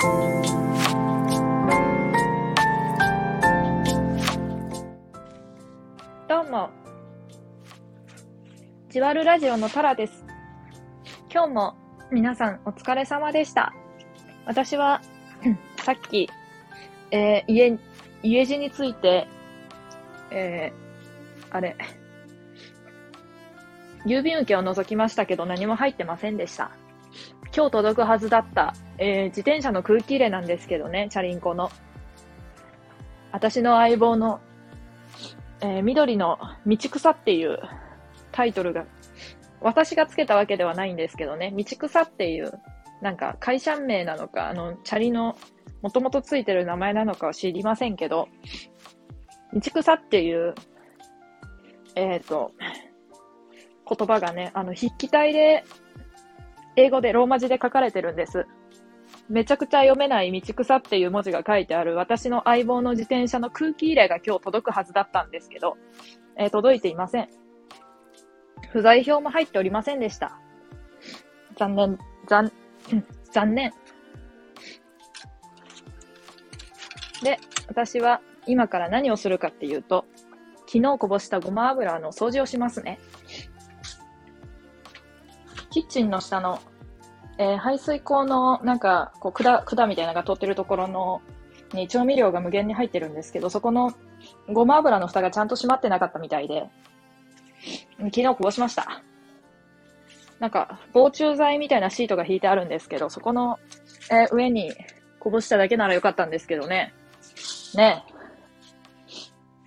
どうも。じわるラジオのタラです。今日も皆さんお疲れ様でした。私は さっき、えー家、家路について、えーあれ、郵便受けを覗きましたけど何も入ってませんでした。今日届くはずだった、えー自転車の空気入れなんですけどね、チャリンコの。私の相棒の、えー緑の道草っていうタイトルが、私がつけたわけではないんですけどね、道草っていう、なんか会社名なのか、あの、チャリのもともとついてる名前なのかは知りませんけど、道草っていう、えっ、と、言葉がね、あの、筆記体で、英語でローマ字で書かれてるんです。めちゃくちゃ読めない道草っていう文字が書いてある私の相棒の自転車の空気入れが今日届くはずだったんですけど、えー届いていません。不在票も入っておりませんでした。残念、残、残念。で、私は今から何をするかっていうと、昨日こぼしたごま油の掃除をしますね。キッチンの下の、えー排水口のなんか、こう、管、管みたいなのが通ってるところの、に調味料が無限に入ってるんですけど、そこのごま油の蓋がちゃんと閉まってなかったみたいで、昨日こぼしました。なんか、防虫剤みたいなシートが引いてあるんですけど、そこの、えー上にこぼしただけならよかったんですけどね。ね。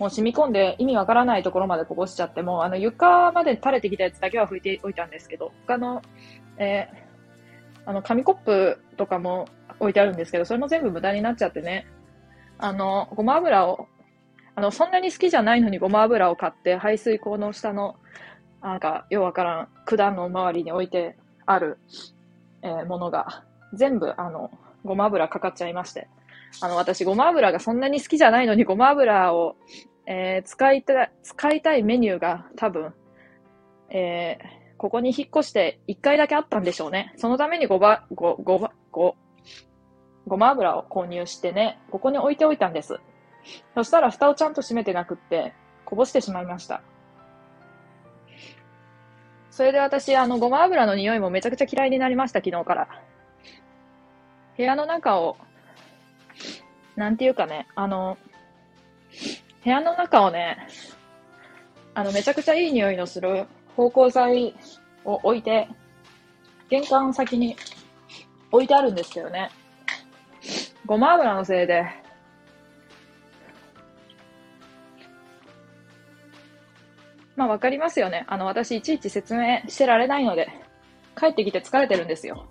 もう染み込んで意味わからないところまでこぼしちゃって、もうあの床まで垂れてきたやつだけは拭いておいたんですけど、他の、えーあの、紙コップとかも置いてあるんですけど、それも全部無駄になっちゃってね。あの、ごま油を、あの、そんなに好きじゃないのにごま油を買って、排水口の下の、なんか、ようわからん、管の周りに置いてある、えーものが、全部、あの、ごま油かかっちゃいまして。あの、私、ごま油がそんなに好きじゃないのに、ごま油を、えー使いたい、使いたいメニューが多分、えーここに引っ越して1回だけあったんでしょうね。そのためにごば、ご、ごば、ご、ごま油を購入してね、ここに置いておいたんです。そしたら蓋をちゃんと閉めてなくって、こぼしてしまいました。それで私、あの、ごま油の匂いもめちゃくちゃ嫌いになりました、昨日から。部屋の中を、なんていうかね、あの、部屋の中をね、あの、めちゃくちゃいい匂いのする芳香剤を置いて、玄関先に置いてあるんですけどね。ごま油のせいで、まあわかりますよね。あの、私いちいち説明してられないので、帰ってきて疲れてるんですよ。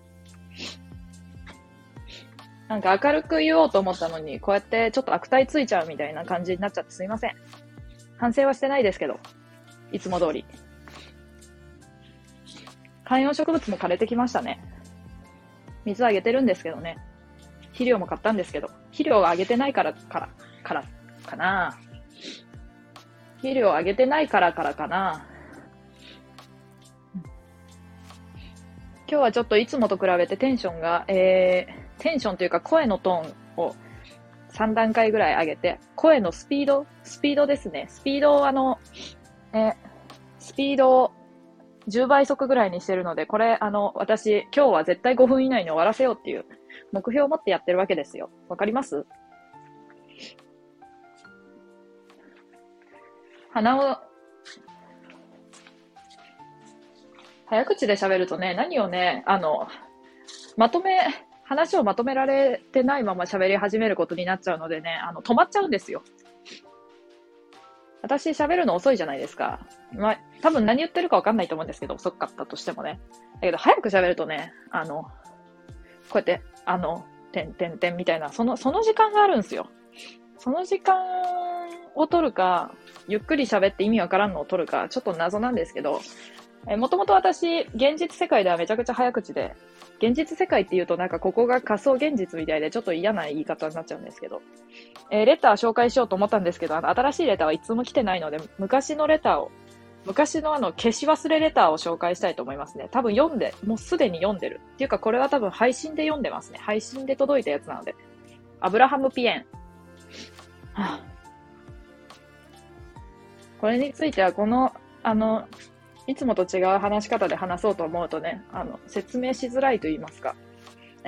なんか明るく言おうと思ったのに、こうやってちょっと悪態ついちゃうみたいな感じになっちゃってすいません。反省はしてないですけど、いつも通り。観葉植物も枯れてきましたね。水あげてるんですけどね。肥料も買ったんですけど、肥料をあげてないから、から、から、かな肥料をあげてないからからかな今日はちょっといつもと比べてテンションが、えー、テンションというか声のトーンを3段階ぐらい上げて、声のスピード、スピードですね。スピードをあの、えスピードを10倍速ぐらいにしてるので、これ、あの、私、今日は絶対5分以内に終わらせようっていう目標を持ってやってるわけですよ。わかります？鼻を、早口で喋るとね、何をね、あの、まとめ、話をまとめられてないまま喋り始めることになっちゃうのでね、あの、止まっちゃうんですよ。私喋るの遅いじゃないですか。まあ、多分何言ってるかわかんないと思うんですけど、遅かったとしてもね。だけど、早く喋るとね、あの、こうやって、あの、てんてんてんみたいな、その、その時間があるんですよ。その時間を取るか、ゆっくり喋って意味わからんのを取るか、ちょっと謎なんですけど、えもともと私、現実世界ではめちゃくちゃ早口で、現実世界って言うとなんかここが仮想現実みたいでちょっと嫌な言い方になっちゃうんですけど、えーレター紹介しようと思ったんですけど、あの新しいレターはいつも来てないので、昔のレターを昔のあの、消し忘れレターを紹介したいと思いますね。多分読んで、もうすでに読んでる。っていうか、これは多分配信で読んでますね。配信で届いたやつなので。アブラハム・ピエン。はあ、これについては、この、あの、いつもと違う話し方で話そうと思うとね、あの、説明しづらいと言いますか。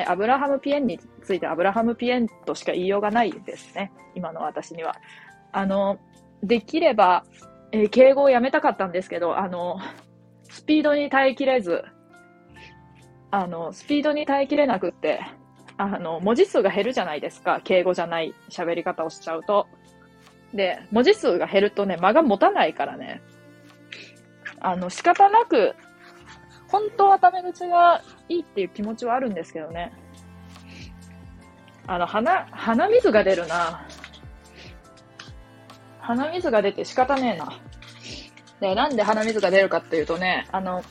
アブラハム・ピエンについてアブラハム・ピエンとしか言いようがないですね。今の私には。あの、できれば、えー、敬語をやめたかったんですけど、あの、スピードに耐えきれず、あの、スピードに耐えきれなくって、あの、文字数が減るじゃないですか。敬語じゃない喋り方をしちゃうと。で、文字数が減るとね、間が持たないからね。あの、仕方なく、本当はタメ口がいいっていう気持ちはあるんですけどね。あの、鼻、鼻水が出るな。鼻水が出て仕方ねえな。で、なんで鼻水が出るかっていうとね、あの、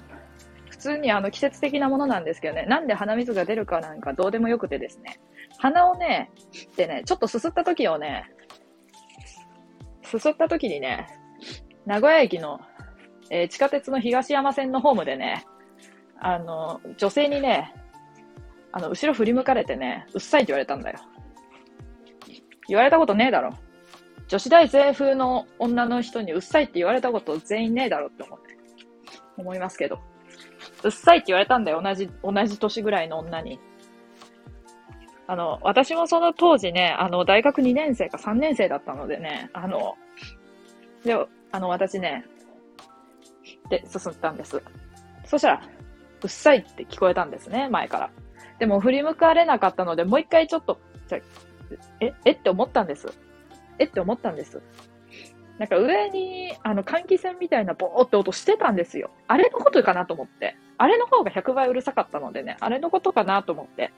普通にあの季節的なものなんですけどね、なんで鼻水が出るかなんかどうでもよくてですね、鼻をね、でね、ちょっとすすった時をね、すすった時にね、名古屋駅の、えー、地下鉄の東山線のホームでね、あの、女性にね、あの、後ろ振り向かれてね、うっさいって言われたんだよ。言われたことねえだろ。女子大生風の女の人にうっさいって言われたこと全員ねえだろって思って、思いますけど。うっさいって言われたんだよ、同じ、同じ年ぐらいの女に。あの、私もその当時ね、あの、大学2年生か3年生だったのでね、あの、で、あの、私ね、で、進ったんです。そしたら、うっさいって聞こえたんですね、前から。でも振り向かれなかったので、もう一回ちょっと、じゃえ、えって思ったんです。えって思ったんです。なんか上に、あの、換気扇みたいなボーって音してたんですよ。あれのことかなと思って。あれの方が100倍うるさかったのでね、あれのことかなと思って。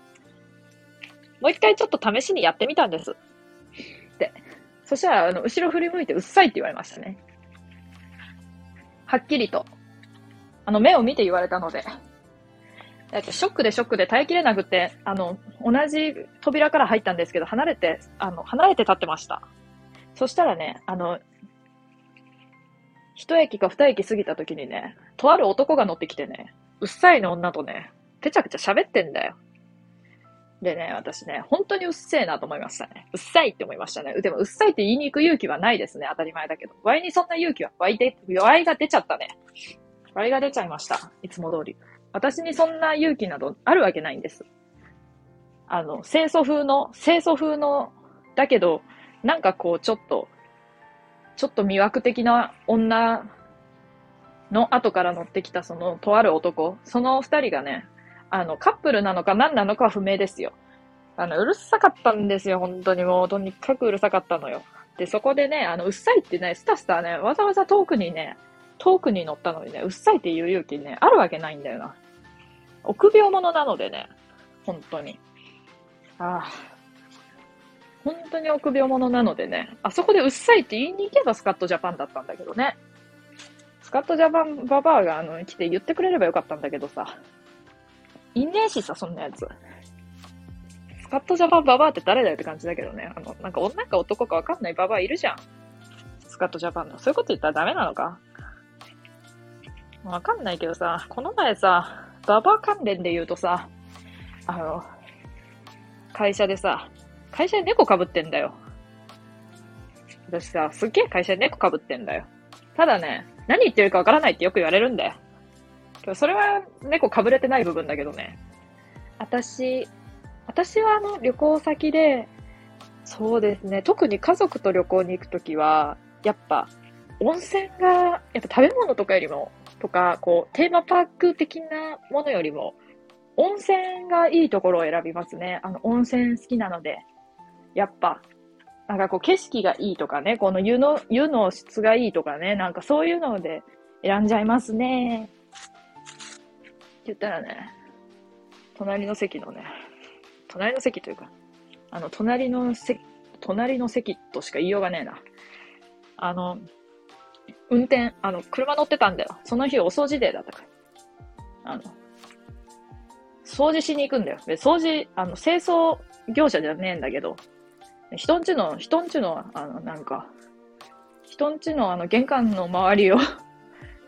もう一回ちょっと試しにやってみたんです。で、そしたら、あの、後ろ振り向いてうっさいって言われましたね。はっきりと。あの、目を見て言われたので。えっと、ショックでショックで耐えきれなくて、あの、同じ扉から入ったんですけど、離れて、あの、離れて立ってました。そしたらね、あの、一駅か二駅過ぎた時にね、とある男が乗ってきてね、うっさいの女とね、ぺちゃくちゃ喋ってんだよ。でね、私ね、本当にうっせえなと思いましたね。うっさいって思いましたね。でも、うっさいって言いに行く勇気はないですね。当たり前だけど。ワイにそんな勇気は、ワイで、ワイが出ちゃったね。ワイが出ちゃいました。いつも通り。私にそんな勇気などあるわけないんです。あの、清楚風の、清楚風の、だけど、なんかこう、ちょっと、ちょっと魅惑的な女の後から乗ってきたその、とある男、その二人がね、あの、カップルなのか何なのかは不明ですよ。あの、うるさかったんですよ、本当にもう、とにかくうるさかったのよ。で、そこでね、あの、うっさいってね、スタスタね、わざわざ遠くにね、遠くに乗ったのにね、うっさいっていう勇気ね、あるわけないんだよな。臆病者なのでね、本当に。ああ。本当に臆病者なのでね、あそこでうっさいって言いに行けばスカットジャパンだったんだけどね。スカットジャパンババアがあの来て言ってくれればよかったんだけどさ。いねえしさ、そんなやつ。スカットジャパンババアって誰だよって感じだけどね。あの、なんか女か男かわかんないババアいるじゃん。スカットジャパンの。そういうこと言ったらダメなのかわかんないけどさ、この前さ、ババア関連で言うとさ、あの、会社でさ、会社で猫被ってんだよ。私さ、すっげえ会社で猫被ってんだよ。ただね、何言ってるかわからないってよく言われるんだよ。それは猫被れてない部分だけどね。私、私はあの旅行先で、そうですね、特に家族と旅行に行くときは、やっぱ温泉が、やっぱ食べ物とかよりもとか、こう、テーマパーク的なものよりも、温泉がいいところを選びますね。あの、温泉好きなので。やっぱ、なんかこう、景色がいいとかね、この湯の、湯の質がいいとかね、なんかそういうので選んじゃいますね。言ったらね、隣の席のね、隣の席というか、あの、隣の席、隣の席としか言いようがねえな。あの、運転、あの、車乗ってたんだよ。その日お掃除デーだったから。あの、掃除しに行くんだよ。で、掃除、あの、清掃業者じゃねえんだけど、人んちの、人んちの、あの、なんか、人んちのあの、玄関の周りを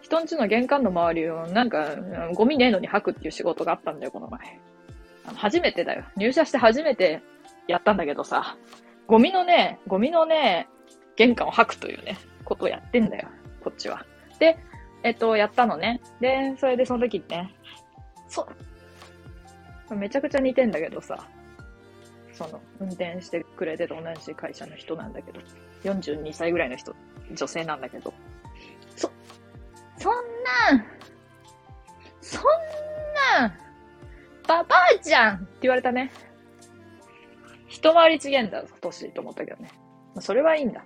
人んちの玄関の周りを、なんか、ゴミねえのに吐くっていう仕事があったんだよ、この前。初めてだよ。入社して初めてやったんだけどさ、ゴミのね、ゴミのね、玄関を吐くというね、ことをやってんだよ、こっちは。で、えっと、やったのね。で、それでその時ね、そう、めちゃくちゃ似てんだけどさ、その、運転してくれてる同じ会社の人なんだけど、42歳ぐらいの人、女性なんだけど、そんな、そんな、ババアじゃんって言われたね。一回り違えんだ、年と思ったけどね。それはいいんだ。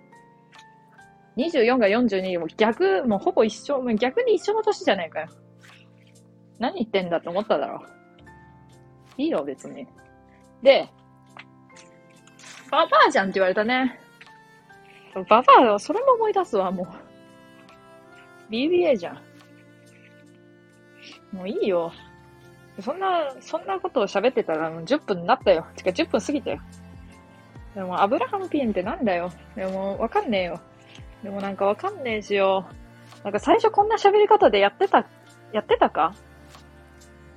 24が42も逆、もうほぼ一緒、逆に一緒の年じゃねえかよ。何言ってんだって思っただろう。いいよ、別に。で、ババアじゃんって言われたね。ババア、それも思い出すわ、もう。BBA じゃん。もういいよ。そんな、そんなことを喋ってたらもう10分になったよ。てか10分過ぎたよ。でも、アブラハムピンってなんだよ。でも、わかんねえよ。でもなんかわかんねえしよ。なんか最初こんな喋り方でやってた、やってたか？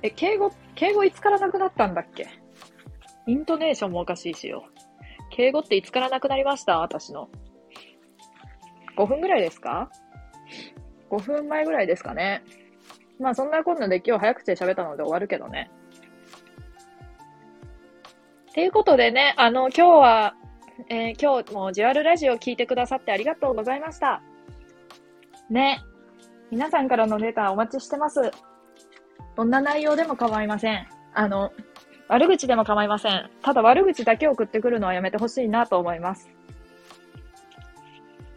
え、敬語、敬語いつからなくなったんだっけ？イントネーションもおかしいしよ。敬語っていつからなくなりました？私の。5分ぐらいですか？?5 分前ぐらいですかね。まあそんなこんなで今日早口で喋ったので終わるけどね。ということでね、あの、今日は、えー、今日もジュアルラジオ聞いてくださってありがとうございました。ね。皆さんからのレタお待ちしてます。どんな内容でも構いません。あの、悪口でも構いません。ただ悪口だけ送ってくるのはやめてほしいなと思います。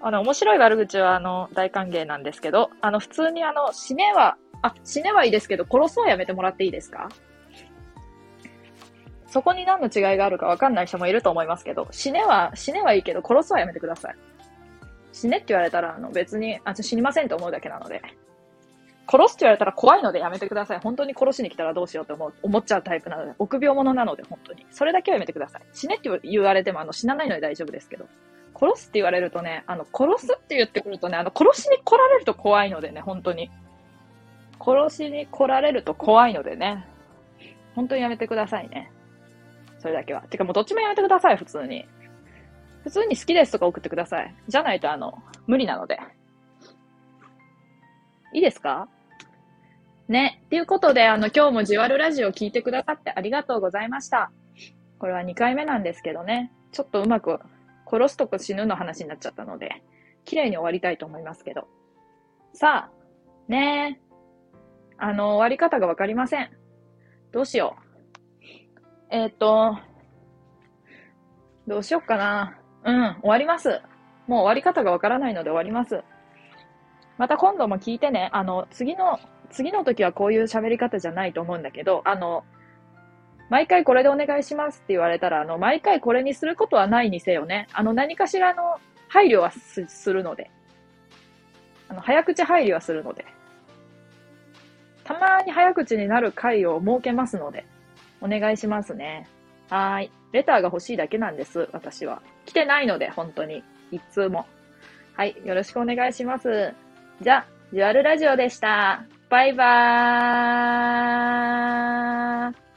あの、面白い悪口は、あの、大歓迎なんですけど、あの、普通にあの、死ねは、あ、死ねはいいですけど、殺すはやめてもらっていいですか？そこに何の違いがあるかわかんない人もいると思いますけど、死ねは、死ねはいいけど、殺すはやめてください。死ねって言われたら、あの、別に、あ、死にませんと思うだけなので。殺すって言われたら怖いのでやめてください。本当に殺しに来たらどうしようと思う、思っちゃうタイプなので、臆病者なので、本当に。それだけはやめてください。死ねって言われても、あの、死なないので大丈夫ですけど。殺すって言われるとね、あの、殺すって言ってくるとね、あの、殺しに来られると怖いのでね、本当に。殺しに来られると怖いのでね。本当にやめてくださいね。それだけは。てかもうどっちもやめてください、普通に。普通に好きですとか送ってください。じゃないとあの、無理なので。いいですか？ね。っていうことで、あの、今日もじわるラジオ聞いてくださってありがとうございました。これは2回目なんですけどね。ちょっとうまく殺すとこ死ぬの話になっちゃったので、綺麗に終わりたいと思いますけど。さあ、ねえ。あの、終わり方がわかりません。どうしよう。えっ、と、どうしよっかな。うん、終わります。もう終わり方がわからないので終わります。また今度も聞いてね。あの、次の、次の時はこういう喋り方じゃないと思うんだけど、あの、毎回これでお願いしますって言われたら、あの、毎回これにすることはないにせよね。あの、何かしらの配慮はするので。あの、早口配慮はするので。たまに早口になる回を設けますので、お願いしますね。はい。レターが欲しいだけなんです、私は。来てないので、本当に。一通も。はい。よろしくお願いします。じゃあ、デュアルラジオでした。バイバーイ。